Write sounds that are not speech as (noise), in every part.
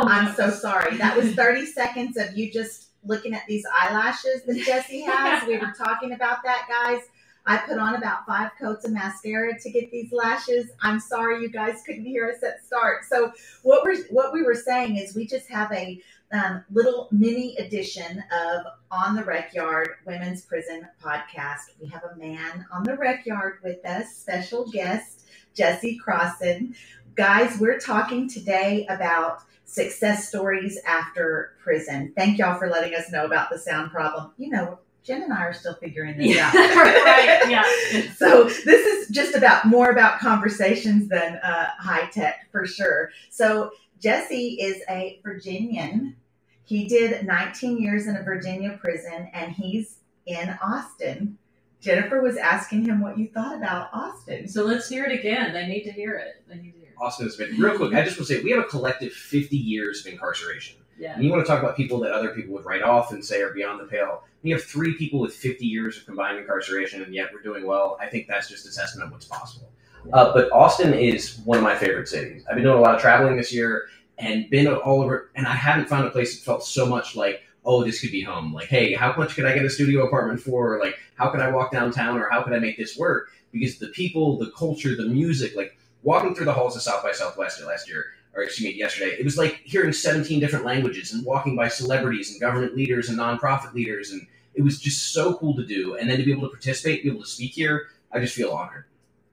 Oh, I'm so sorry. That was 30 seconds of you just looking at these eyelashes that Jesse has. We were talking about that, guys. I put on about five coats of mascara to get these lashes. I'm sorry you guys couldn't hear us at start. So what we're what we were saying is we just have a um, little mini edition of On the Rec Yard Women's Prison podcast. We have a man on the rec yard with us, special guest Jesse Crosson. Guys, we're talking today about success stories after prison. Thank y'all for letting us know about the sound problem. You know, Jen and I are still figuring this Yeah, out. (laughs) right, yeah. (laughs) So this is just about more about conversations than uh, high tech for sure. So Jesse is a Virginian. He did 19 years in a Virginia prison, and he's in Austin. Jennifer was asking him what you thought about Austin. So let's hear it again. They need to hear it. They need to hear it. Austin has been real quick. I just want to say we have a collective 50 years of incarceration. Yeah. And you want to talk about people that other people would write off and say are beyond the pale. We have three people with 50 years of combined incarceration, and yet we're doing well. I think that's just a testament of what's possible. Uh, but Austin is one of my favorite cities. I've been doing a lot of traveling this year and been all over, and I haven't found a place that felt so much like, oh, this could be home. Like, hey, how much could I get a studio apartment for? Or like, how can I walk downtown, or how can I make this work? Because the people, the culture, the music, like walking through the halls of South by Southwest last year, or excuse me, yesterday, it was like hearing 17 different languages and walking by celebrities and government leaders and nonprofit leaders. And it was just so cool to do. And then to be able to participate, be able to speak here, I just feel honored.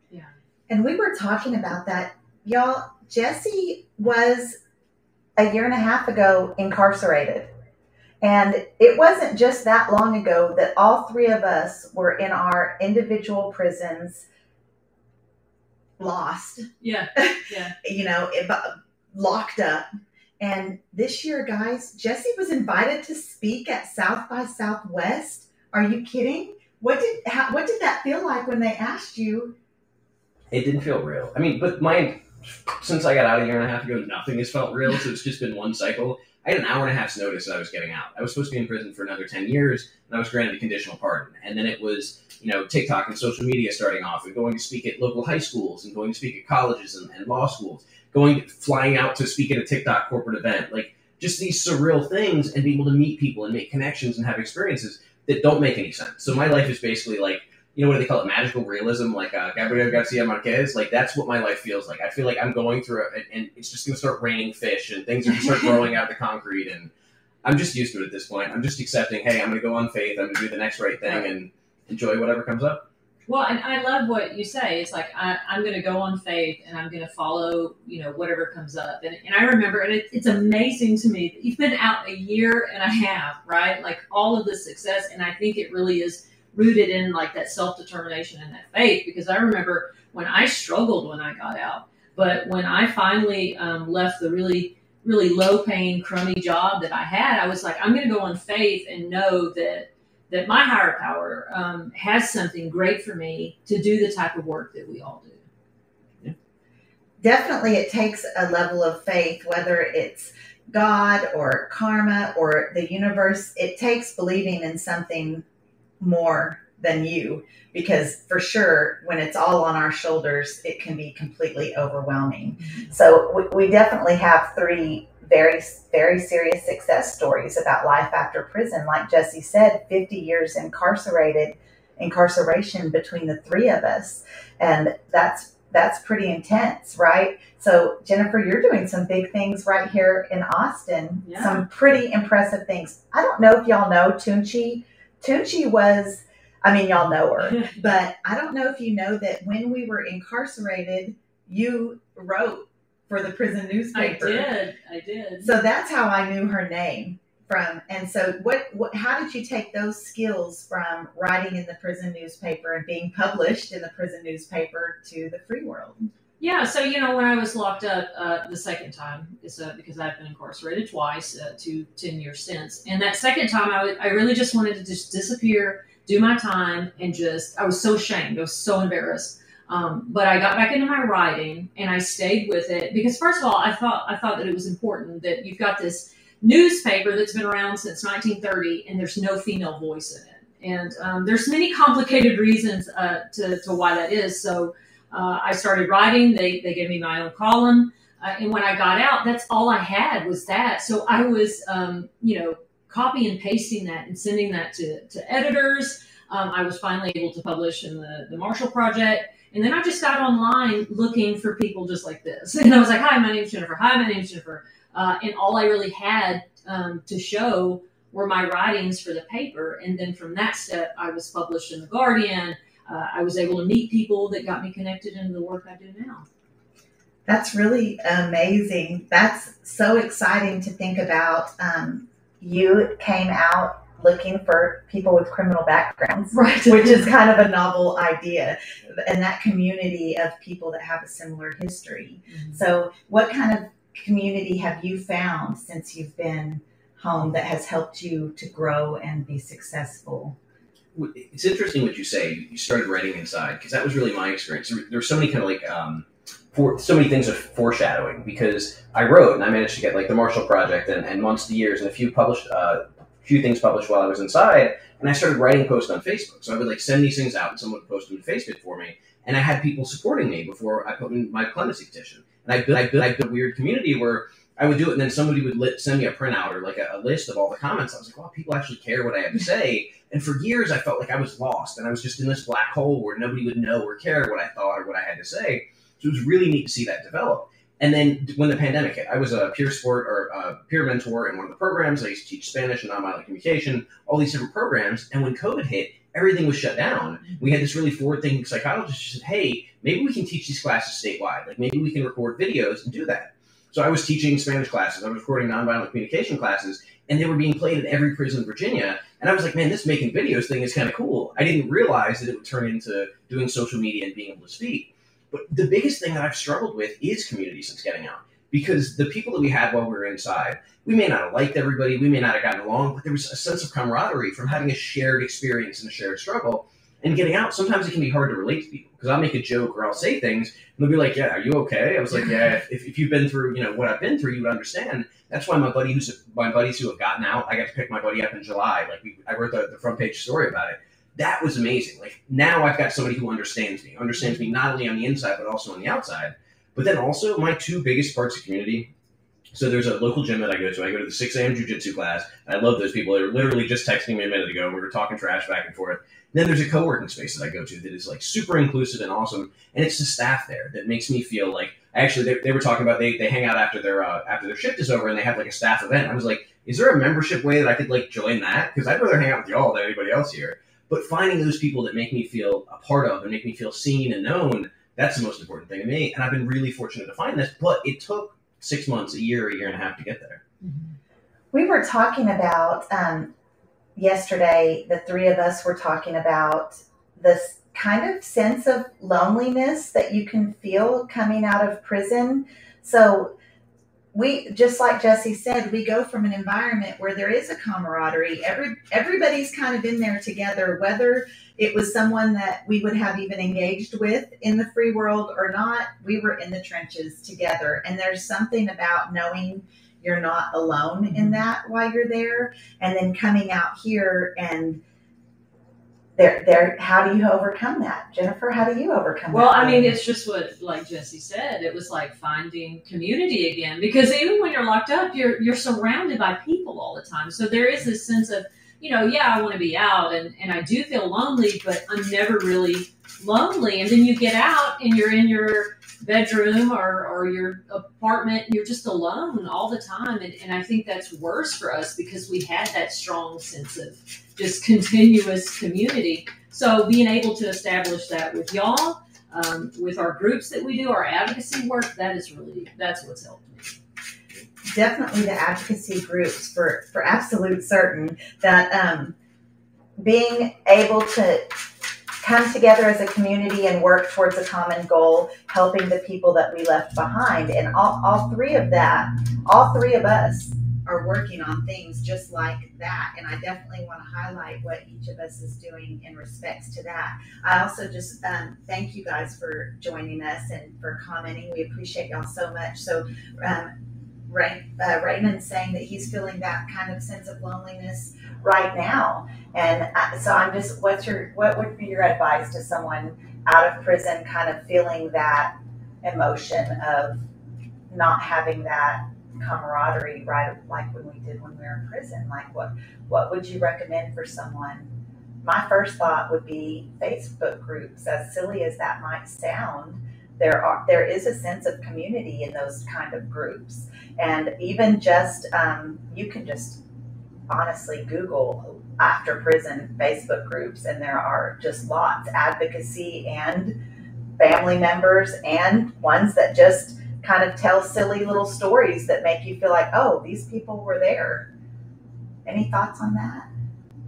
Yeah. And we were talking about that. Y'all, Jesse was a year and a half ago incarcerated. And it wasn't just that long ago that all three of us were in our individual prisons, lost, Yeah. (laughs) Yeah. you know, it- locked up. And this year, guys, Jesse was invited to speak at South by Southwest. Are you kidding? What did how, what did that feel like when they asked you? It didn't feel real. I mean, but my since I got out a year and a half ago, nothing has felt real. So it's just been one cycle. I had an hour and a half's notice that I was getting out. I was supposed to be in prison for another ten years, and I was granted a conditional pardon. And then it was, you know, TikTok and social media starting off, and going to speak at local high schools, and going to speak at colleges and, and law schools, going to, flying out to speak at a TikTok corporate event, like just these surreal things, and being able to meet people and make connections and have experiences that don't make any sense. So my life is basically like you know what do they call it magical realism like uh, gabriel garcia marquez like that's what my life feels like i feel like i'm going through it and it's just going to start raining fish and things are going to start growing out of the concrete and i'm just used to it at this point i'm just accepting hey i'm going to go on faith i'm going to do the next right thing and enjoy whatever comes up Well, and I love what you say. It's like I, I'm going to go on faith, and I'm going to follow, you know, whatever comes up. And, and I remember, and it, it's amazing to me that you've been out a year and a half, right? Like all of the success, and I think it really is rooted in like that self determination and that faith. Because I remember when I struggled when I got out, but when I finally um, left the really really low paying crummy job that I had, I was like, I'm going to go on faith and know that that my higher power um, has something great for me to do the type of work that we all do. definitely it takes a level of faith, whether it's God or karma or the universe. It takes believing in something more than you because for sure when it's all on our shoulders it can be completely overwhelming. Mm-hmm. So we, we definitely have three very very serious success stories about life after prison. Like jesse said 50 years incarcerated incarceration between the three of us. And that's that's pretty intense right? So jennifer you're doing some big things right here in austin. Yeah. some pretty impressive things. I don't know if y'all know tunchi tunchi was i mean y'all know her (laughs) but i don't know if you know that when we were incarcerated you wrote for the prison newspaper. I did. I did. so that's how I knew her name from. And so, what, what, how did you take those skills from writing in the prison newspaper and being published in the prison newspaper to the free world? Yeah, so you know, when I was locked up uh, the second time, is uh, because I've been incarcerated twice, uh, to ten years since, and that second time, I I really just wanted to just disappear, do my time, and just I was so ashamed, I was so embarrassed. Um, but I got back into my writing, and I stayed with it because first of all, I thought I thought that it was important that you've got this newspaper that's been around since 1930, and there's no female voice in it, and um, there's many complicated reasons uh, to to why that is. So. Uh, I started writing. They, they gave me my own column. Uh, and when I got out, that's all I had was that. So I was, um, you know, copy and pasting that and sending that to, to editors. Um, I was finally able to publish in the, the Marshall Project. And then I just got online looking for people just like this. (laughs) And I was like, hi, my name's Jennifer. Hi, my name's Jennifer. Uh, and all I really had um, to show were my writings for the paper. And then from that step, I was published in The Guardian. Uh, I was able to meet people that got me connected into the work I do now. That's really amazing. That's so exciting to think about. Um, you came out looking for people with criminal backgrounds, Right. (laughs) which is kind of a novel idea, and that community of people that have a similar history. So, what kind of community have you found since you've been home that has helped you to grow and be successful? It's interesting what you say. You started writing inside because that was really my experience. There, there were so many kind of like um, for so many things of foreshadowing because I wrote and I managed to get like the Marshall Project and, and months to years and a few published, uh, few things published while I was inside. And I started writing posts on Facebook. So I would like send these things out and someone would post them to Facebook for me. And I had people supporting me before I put in my clemency petition. And I built, I built, I built a weird community where I would do it, and then somebody would lit, send me a printout or like a, a, list of all the comments. I was like, "Wow, people actually care what I have to hmm. say." And for years, I felt like I was lost, and I was just in this black hole where nobody would know or care what I thought or what I had to say. So it was really neat to see that develop. And then when the pandemic hit, I was a peer sport or a peer mentor in one of the programs. I used to teach Spanish and nonviolent communication, all these different programs. And when COVID hit, everything was shut down. We had this really forward-thinking psychologist who said, "Hey, maybe we can teach these classes statewide. Like maybe we can record videos and do that." So I was teaching Spanish classes, I was recording nonviolent communication classes, and they were being played in every prison in Virginia. And I was like, man, this making videos thing is kind of cool. I didn't realize that it would turn into doing social media and being able to speak. But the biggest thing that I've struggled with is community since getting out. Because the people that we had while we were inside, we may not have liked everybody, we may not have gotten along, but there was a sense of camaraderie from having a shared experience and a shared struggle. And getting out, sometimes it can be hard to relate to people because I'll make a joke or I'll say things and they'll be like, "Yeah, are you okay?" I was like, "Yeah." If, if you've been through, you know, what I've been through, you would understand. That's why my buddy who's my buddies who have gotten out, I got to pick my buddy up in July. Like we, I wrote the, the front page story about it. That was amazing. Like now I've got somebody who understands me, understands me not only on the inside but also on the outside. But then also my two biggest parts of community. So there's a local gym that I go to. I go to the 6 a.m. jujitsu class. I love those people. They were literally just texting me a minute ago. We were talking trash back and forth. Then there's a co-working space that I go to that is like super inclusive and awesome, and it's the staff there that makes me feel like actually they, they were talking about they, they hang out after their uh, after their shift is over and they have like a staff event. I was like, is there a membership way that I could like join that? Because I'd rather hang out with y'all than anybody else here. But finding those people that make me feel a part of and make me feel seen and known, that's the most important thing to me. And I've been really fortunate to find this, but it took six months, a year, a year and a half to get there. We were talking about um, yesterday, the three of us were talking about this kind of sense of loneliness that you can feel coming out of prison. So, we just like Jesse said, we go from an environment where there is a camaraderie. Every everybody's kind of in there together, whether it was someone that we would have even engaged with in the free world or not. We were in the trenches together, and there's something about knowing you're not alone in mm-hmm. that while you're there, and then coming out here and there, there. How do you overcome that, Jennifer? How do you overcome that? Well. I mean, it's just what, like Jesse said, it was like finding community again. Because even when you're locked up, you're you're surrounded by people all the time. So there is this sense of, you know, yeah, I want to be out, and and I do feel lonely, but I'm never really lonely. And then you get out, and you're in your bedroom or, or your apartment you're just alone all the time. And, and i think that's worse for us because we had that strong sense of just (laughs) continuous community. So being able to establish that with y'all um, with our groups that we do our advocacy work that is really that's what's helped me. Definitely the advocacy groups for for absolute certain that um, being able to come together as a community and work towards a common goal, helping the people that we left behind. And all, all three of that, all three of us are working on things just like that. And I definitely want to highlight what each of us is doing in respects to that. I also just um, thank you guys for joining us and for commenting. We appreciate y'all so much. So, um, uh, Raymond saying that he's feeling that kind of sense of loneliness right now. And I, so I'm just, what's your, what would be your advice to someone out of prison kind of feeling that emotion of not having that camaraderie, right? Like when we did when we were in prison. Like, what what would you recommend for someone? My first thought would be Facebook groups. As silly as that might sound, there are there is a sense of community in those kind of groups, and even just um, you can just honestly Google after prison Facebook groups, and there are just lots advocacy and family members and ones that just kind of tell silly little stories that make you feel like, oh, these people were there. Any thoughts on that?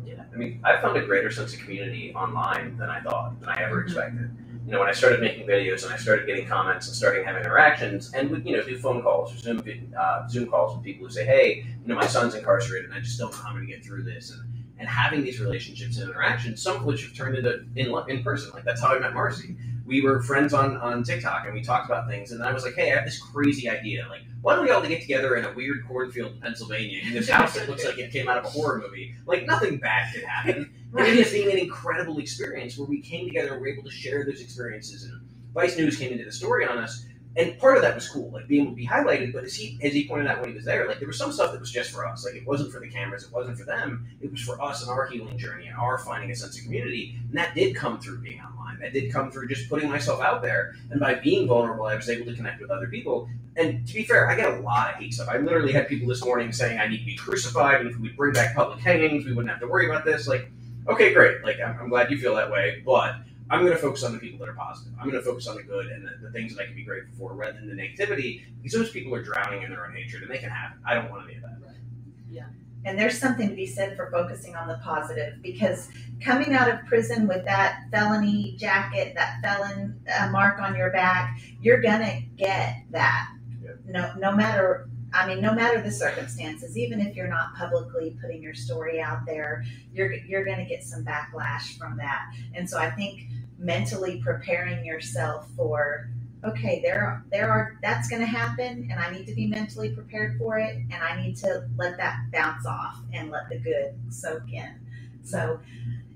Yeah, I mean, I found a greater sense of community online than I thought, than I ever expected. You know, when I started making videos and I started getting comments and starting having interactions, and would you know do phone calls or Zoom uh, Zoom calls with people who say, "Hey, you know, my son's incarcerated, and I just don't know how I'm going to get through this," and and having these relationships and interactions, some of which have turned into in in person. Like that's how I met Marci we were friends on on TikTok and we talked about things. And I was like, hey, I have this crazy idea. Like, why don't we all get together in a weird cornfield in Pennsylvania in this house that looks like it came out of a horror movie? Like, nothing bad could happen. And it is being an incredible experience where we came together and were able to share those experiences. And Vice News came into the story on us and part of that was cool, like being able to be highlighted. But as he as he pointed out when he was there, like there was some stuff that was just for us. Like it wasn't for the cameras, it wasn't for them. It was for us and our healing journey and our finding a sense of community. And that did come through being online. That did come through just putting myself out there. And by being vulnerable, I was able to connect with other people. And to be fair, I get a lot of hate stuff. I literally had people this morning saying I need to be crucified, and if we bring back public hangings, we wouldn't have to worry about this. Like, okay, great. Like I'm, I'm glad you feel that way, but I'm going to focus on the people that are positive. I'm going to focus on the good and the, the, things that I can be grateful for rather than the negativity because those people are drowning in their own hatred and they can have it. I don't want any of that. Right. Yeah. And there's something to be said for focusing on the positive because coming out of prison with that felony jacket, that felon uh, mark on your back, you're going to get that. Yeah. No, no matter I mean, no matter the circumstances, even if you're not publicly putting your story out there, you're you're going to get some backlash from that. And so I think mentally preparing yourself for okay there there are that's going to happen and i need to be mentally prepared for it and i need to let that bounce off and let the good soak in so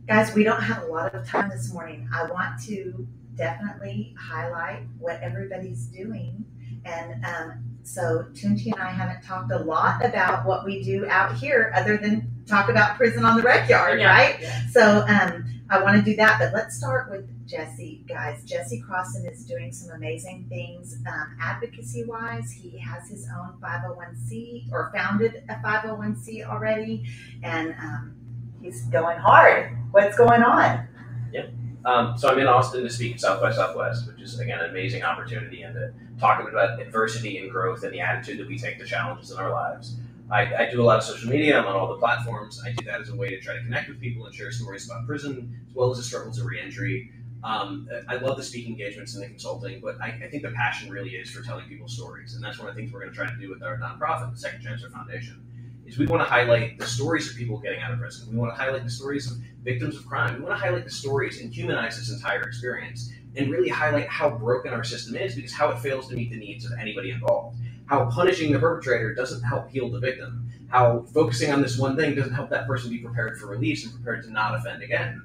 guys we don't have a lot of time this morning i want to definitely highlight what everybody's doing and um, so tunti and i haven't talked a lot about what we do out here other than talk about prison on the rec yard yeah, right yeah. so um, I want to do that, but let's start with Jesse, guys. Jesse Crosson is doing some amazing things um, advocacy wise. He has his own 501c or founded a 501c already, and um, he's going hard. What's going on? Yeah. Um, so I'm in Austin to speak at South by Southwest, which is again an amazing opportunity and to talk about adversity and growth and the attitude that we take to challenges in our lives. I, I, do a lot of social media. I'm on all the platforms. I do that as a way to try to connect with people and share stories about prison as well as the struggles of reentry. Um, I love the speaking engagements and the consulting, but I, I, think the passion really is for telling people stories, and that's one of the things we're going to try to do with our nonprofit, the Second Chancer Foundation. Is we want to highlight the stories of people getting out of prison. We want to highlight the stories of victims of crime. We want to highlight the stories and humanize this entire experience, and really highlight how broken our system is because how it fails to meet the needs of anybody involved how punishing the perpetrator doesn't help heal the victim, how focusing on this one thing doesn't help that person be prepared for release and prepared to not offend again.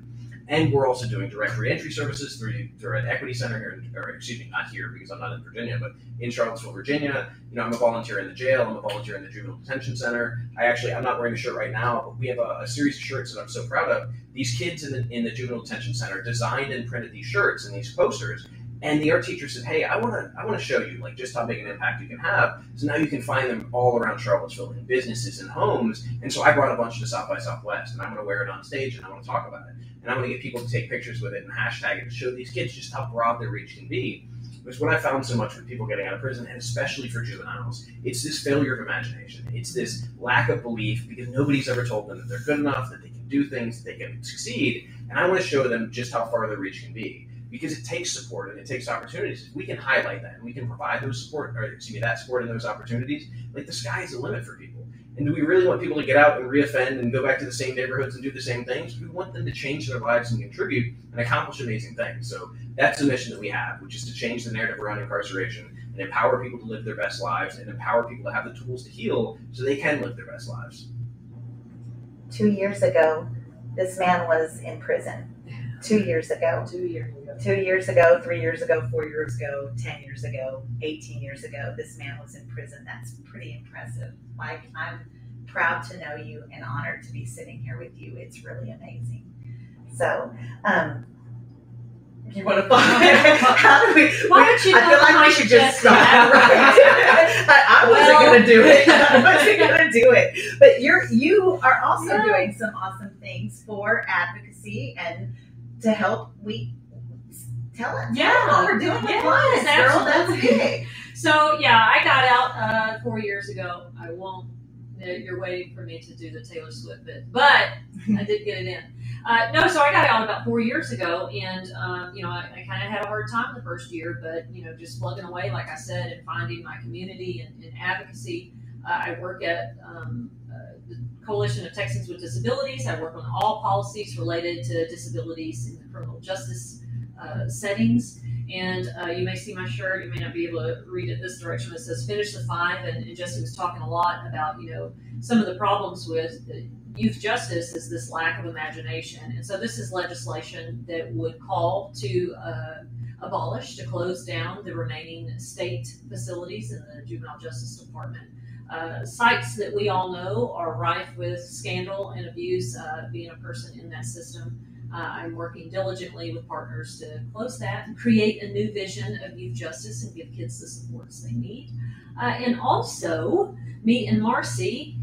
And we're also doing direct reentry services through, through an equity center here, or excuse me, not here because I'm not in Virginia, but in Charlottesville, Virginia. You know, I'm a volunteer in the jail. I'm a volunteer in the juvenile detention center. I actually, I'm not wearing a shirt right now, but we have a, a series of shirts that I'm so proud of. These kids in the, in the juvenile detention center designed and printed these shirts and these posters and the art teacher said, "Hey, I want to, I want to show you like just how big an impact you can have. So now you can find them all around Charlottesville in businesses and homes. And so I brought a bunch to South by Southwest, and I'm going to wear it on stage, and I want to talk about it, and I'm going to get people to take pictures with it and hashtag it to show these kids just how broad their reach can be. Which what I found so much with people getting out of prison, and especially for juveniles, it's this failure of imagination. It's this lack of belief because nobody's ever told them that they're good enough, that they can do things, that they can succeed. And I want to show them just how far their reach can be because it takes support and it takes opportunities. If we can highlight that and we can provide those support, or excuse me, that support and those opportunities, like the sky is the limit for people. And do we really want people to get out and reoffend and go back to the same neighborhoods and do the same things? We want them to change their lives and contribute and accomplish amazing things. So that's the mission that we have, which is to change the narrative around incarceration and empower people to live their best lives and empower people to have the tools to heal so they can live their best lives. Two years ago, this man was in prison two years ago. Two years ago. Two years ago, three years ago, four years ago, 10 years ago, 18 years ago, this man was in prison. That's pretty impressive. Like, I'm proud to know you and honored to be sitting here with you. It's really amazing. So, um, you want to follow? How do we? Why don't you I feel like we should just stop. Right? (laughs) I, I wasn't Well- gonna do it. (laughs) I wasn't gonna do it. But you're you are also Yeah. doing some awesome things for advocacy and to help we tell it. Yeah. tell what we're doing with Yes, clients, girl. That's big. So yeah, I got out uh, four years ago. I won't. You're waiting for me to do the Taylor Swift bit, but I did get it in. Uh, no, so I got out about four years ago, and um, you know I, I kind of had a hard time the first year, but you know just plugging away, like I said, and finding my community and, and advocacy. Uh, I work at um, Coalition of Texans with Disabilities. I work on all policies related to disabilities in the criminal justice uh, settings. And uh, you may see my shirt. You may not be able to read it this direction. It says "Finish the Five. and, and Jesse was talking a lot about you know some of the problems with youth justice is this lack of imagination. And so this is legislation that would call to uh, abolish, to close down the remaining state facilities in the juvenile justice department. Uh, sites that we all know are rife with scandal and abuse. Uh, being a person in that system, uh, I'm working diligently with partners to close that and create a new vision of youth justice and give kids the supports they need. Uh, and also, me and Marci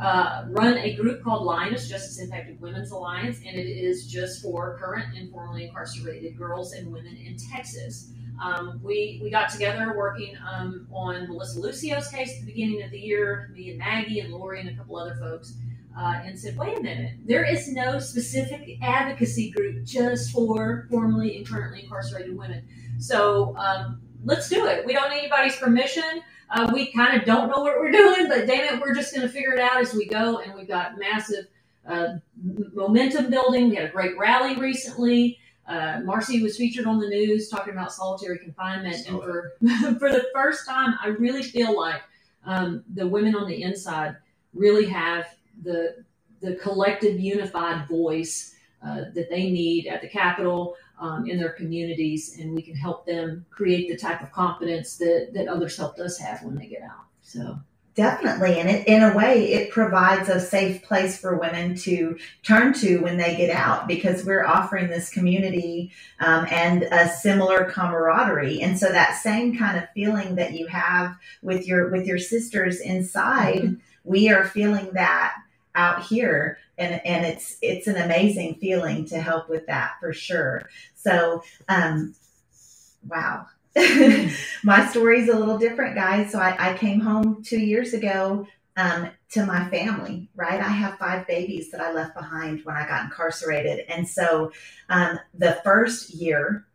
uh, run a group called Lioness Justice Impacted Women's Alliance, and it is just for current and formerly incarcerated girls and women in Texas. Um, we, we got together working um, on Melissa Lucio's case at the beginning of the year, me and Maggie and Lori and a couple other folks, uh, and said, wait a minute, there is no specific advocacy group just for formerly and currently incarcerated women. So um, let's do it. We don't need anybody's permission. Uh, we kind of don't know what we're (laughs) doing, but damn it, we're just going to figure it out as we go. And we've got massive uh, momentum building. We had a great rally recently. Uh, Marci was featured on the news talking about solitary confinement, and for (laughs) for the first time, I really feel like um, the women on the inside really have the the collective, unified voice uh, that they need at the Capitol um, in their communities, and we can help them create the type of confidence that that others helped us have when they get out. So Definitely. And it, in a way, it provides a safe place for women to turn to when they get out because we're offering this community um, and a similar camaraderie. And so that same kind of feeling that you have with your with your sisters inside, we are feeling that out here and and it's it's an amazing feeling to help with that for sure so um wow (laughs) my story's a little different, guys. So I, I came home two years ago um, to my family, right? I have five babies that I left behind when I got incarcerated. And so um, the first year,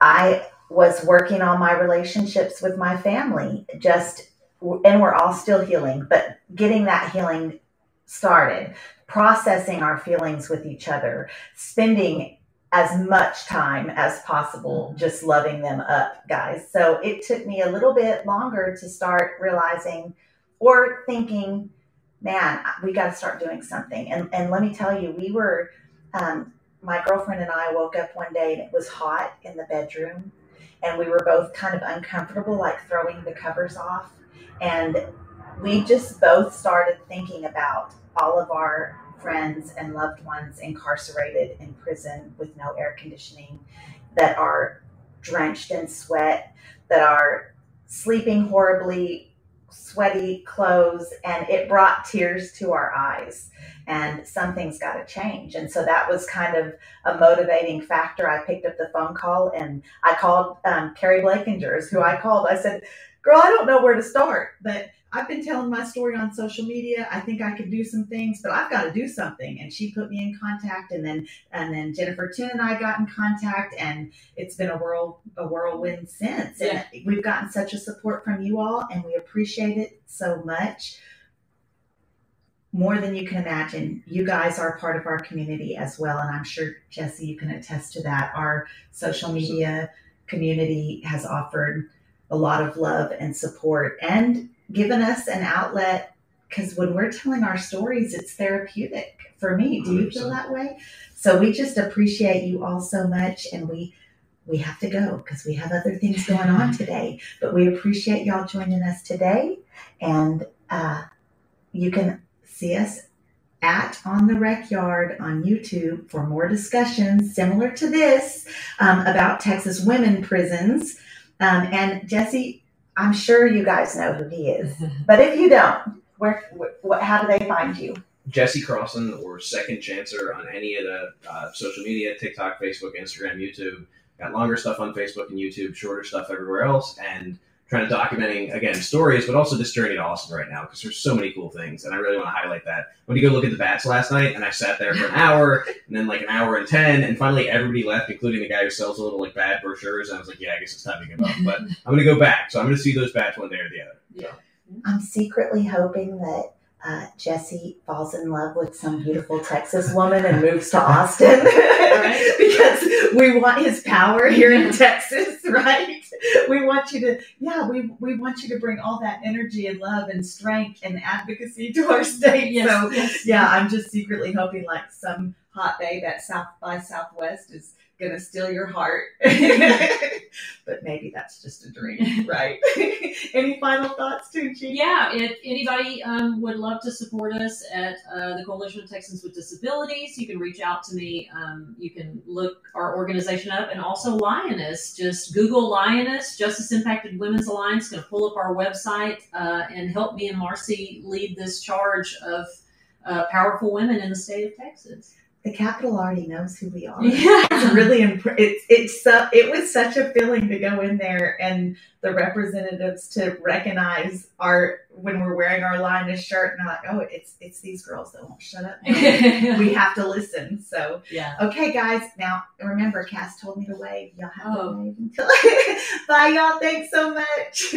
I was working on my relationships with my family, just, and we're all still healing, but getting that healing started, processing our feelings with each other, spending as much time as possible just loving them up, guys. So it took me a little bit longer to start realizing or thinking, man, we got to start doing something. And, and let me tell you, we were, um, my girlfriend and I woke up one day and it was hot in the bedroom. And we were both kind of uncomfortable, like throwing the covers off. And we just both started thinking about all of our friends and loved ones incarcerated in prison with no air conditioning that are drenched in sweat, that are sleeping horribly, sweaty clothes, and it brought tears to our eyes. And something's got to change. And so that was kind of a motivating factor. I picked up the phone call and I called um, Keri Blakingers, who I called. I said, Girl, I don't know where to start, but I've been telling my story on social media. I think I could do some things, but I've got to do something. And she put me in contact, and then and then Jennifer Toon and I got in contact, and it's been a whirl a whirlwind since. And we've gotten such a support from you all, and we appreciate it so much. More than you can imagine. You guys are part of our community as well, and I'm sure Jesse, you can attest to that. Our social media community has offered a lot of love and support and given us an outlet because when we're telling our stories, it's therapeutic for me. Do you feel that way? So we just appreciate you all so much, and we we have to go because we have other things going on today. But we appreciate y'all joining us today, and uh, you can see us at On the Rec Yard on YouTube for more discussions similar to this um, about Texas women prisons. Um, and Jesse, I'm sure you guys know who he is, (laughs) but if you don't, where, what, how do they find you? Jesse Crosson or Second Chancer on any of the uh, social media TikTok, Facebook, Instagram, YouTube. Got longer stuff on Facebook and YouTube, shorter stuff everywhere else, and trying to documenting again stories, but also this journey to Austin right now because there's so many cool things, and I really want to highlight that. When you go look at the bats last night, and I sat there for an hour, and then like an hour and ten, and finally everybody left, including the guy who sells a little like bad brochures, and I was like, yeah, I guess it's time to give up. But (laughs) I'm gonna go back, so I'm gonna see those bats one day or the other. Yeah. I'm secretly hoping that uh, Jesse falls in love with some beautiful Texas woman and moves to Austin (laughs) because we want his power here in Texas, (laughs) right? We want you to, yeah, we, we want you to bring all that energy and love and strength and advocacy to our state. Yes, So, yes. yeah, I'm just secretly hoping like some hot babe at South by Southwest is gonna steal your heart. (laughs) but maybe that's just a dream, (laughs) right? (laughs) Any final thoughts, Tunchi? Yeah, if anybody um, would love to support us at uh, the Coalition of Texans with Disabilities, you can reach out to me. Um, you can look our organization up and also Lioness. Just Google Lioness, Justice Impacted Women's Alliance, going to pull up our website uh, and help me and Marci lead this charge of uh, powerful women in the state of Texas. The Capitol already knows who we are. (laughs) Yeah. It's really imp- it's it's su- it was such a feeling to go in there and the representatives to recognize our when we're wearing our Lioness shirt and they're like, oh, it's it's these girls that won't shut up. (laughs) we have to listen. So yeah. okay, guys. Now remember, Cass told me to wave. Y'all have Oh. to wave until. (laughs) Bye, y'all. Thanks so much.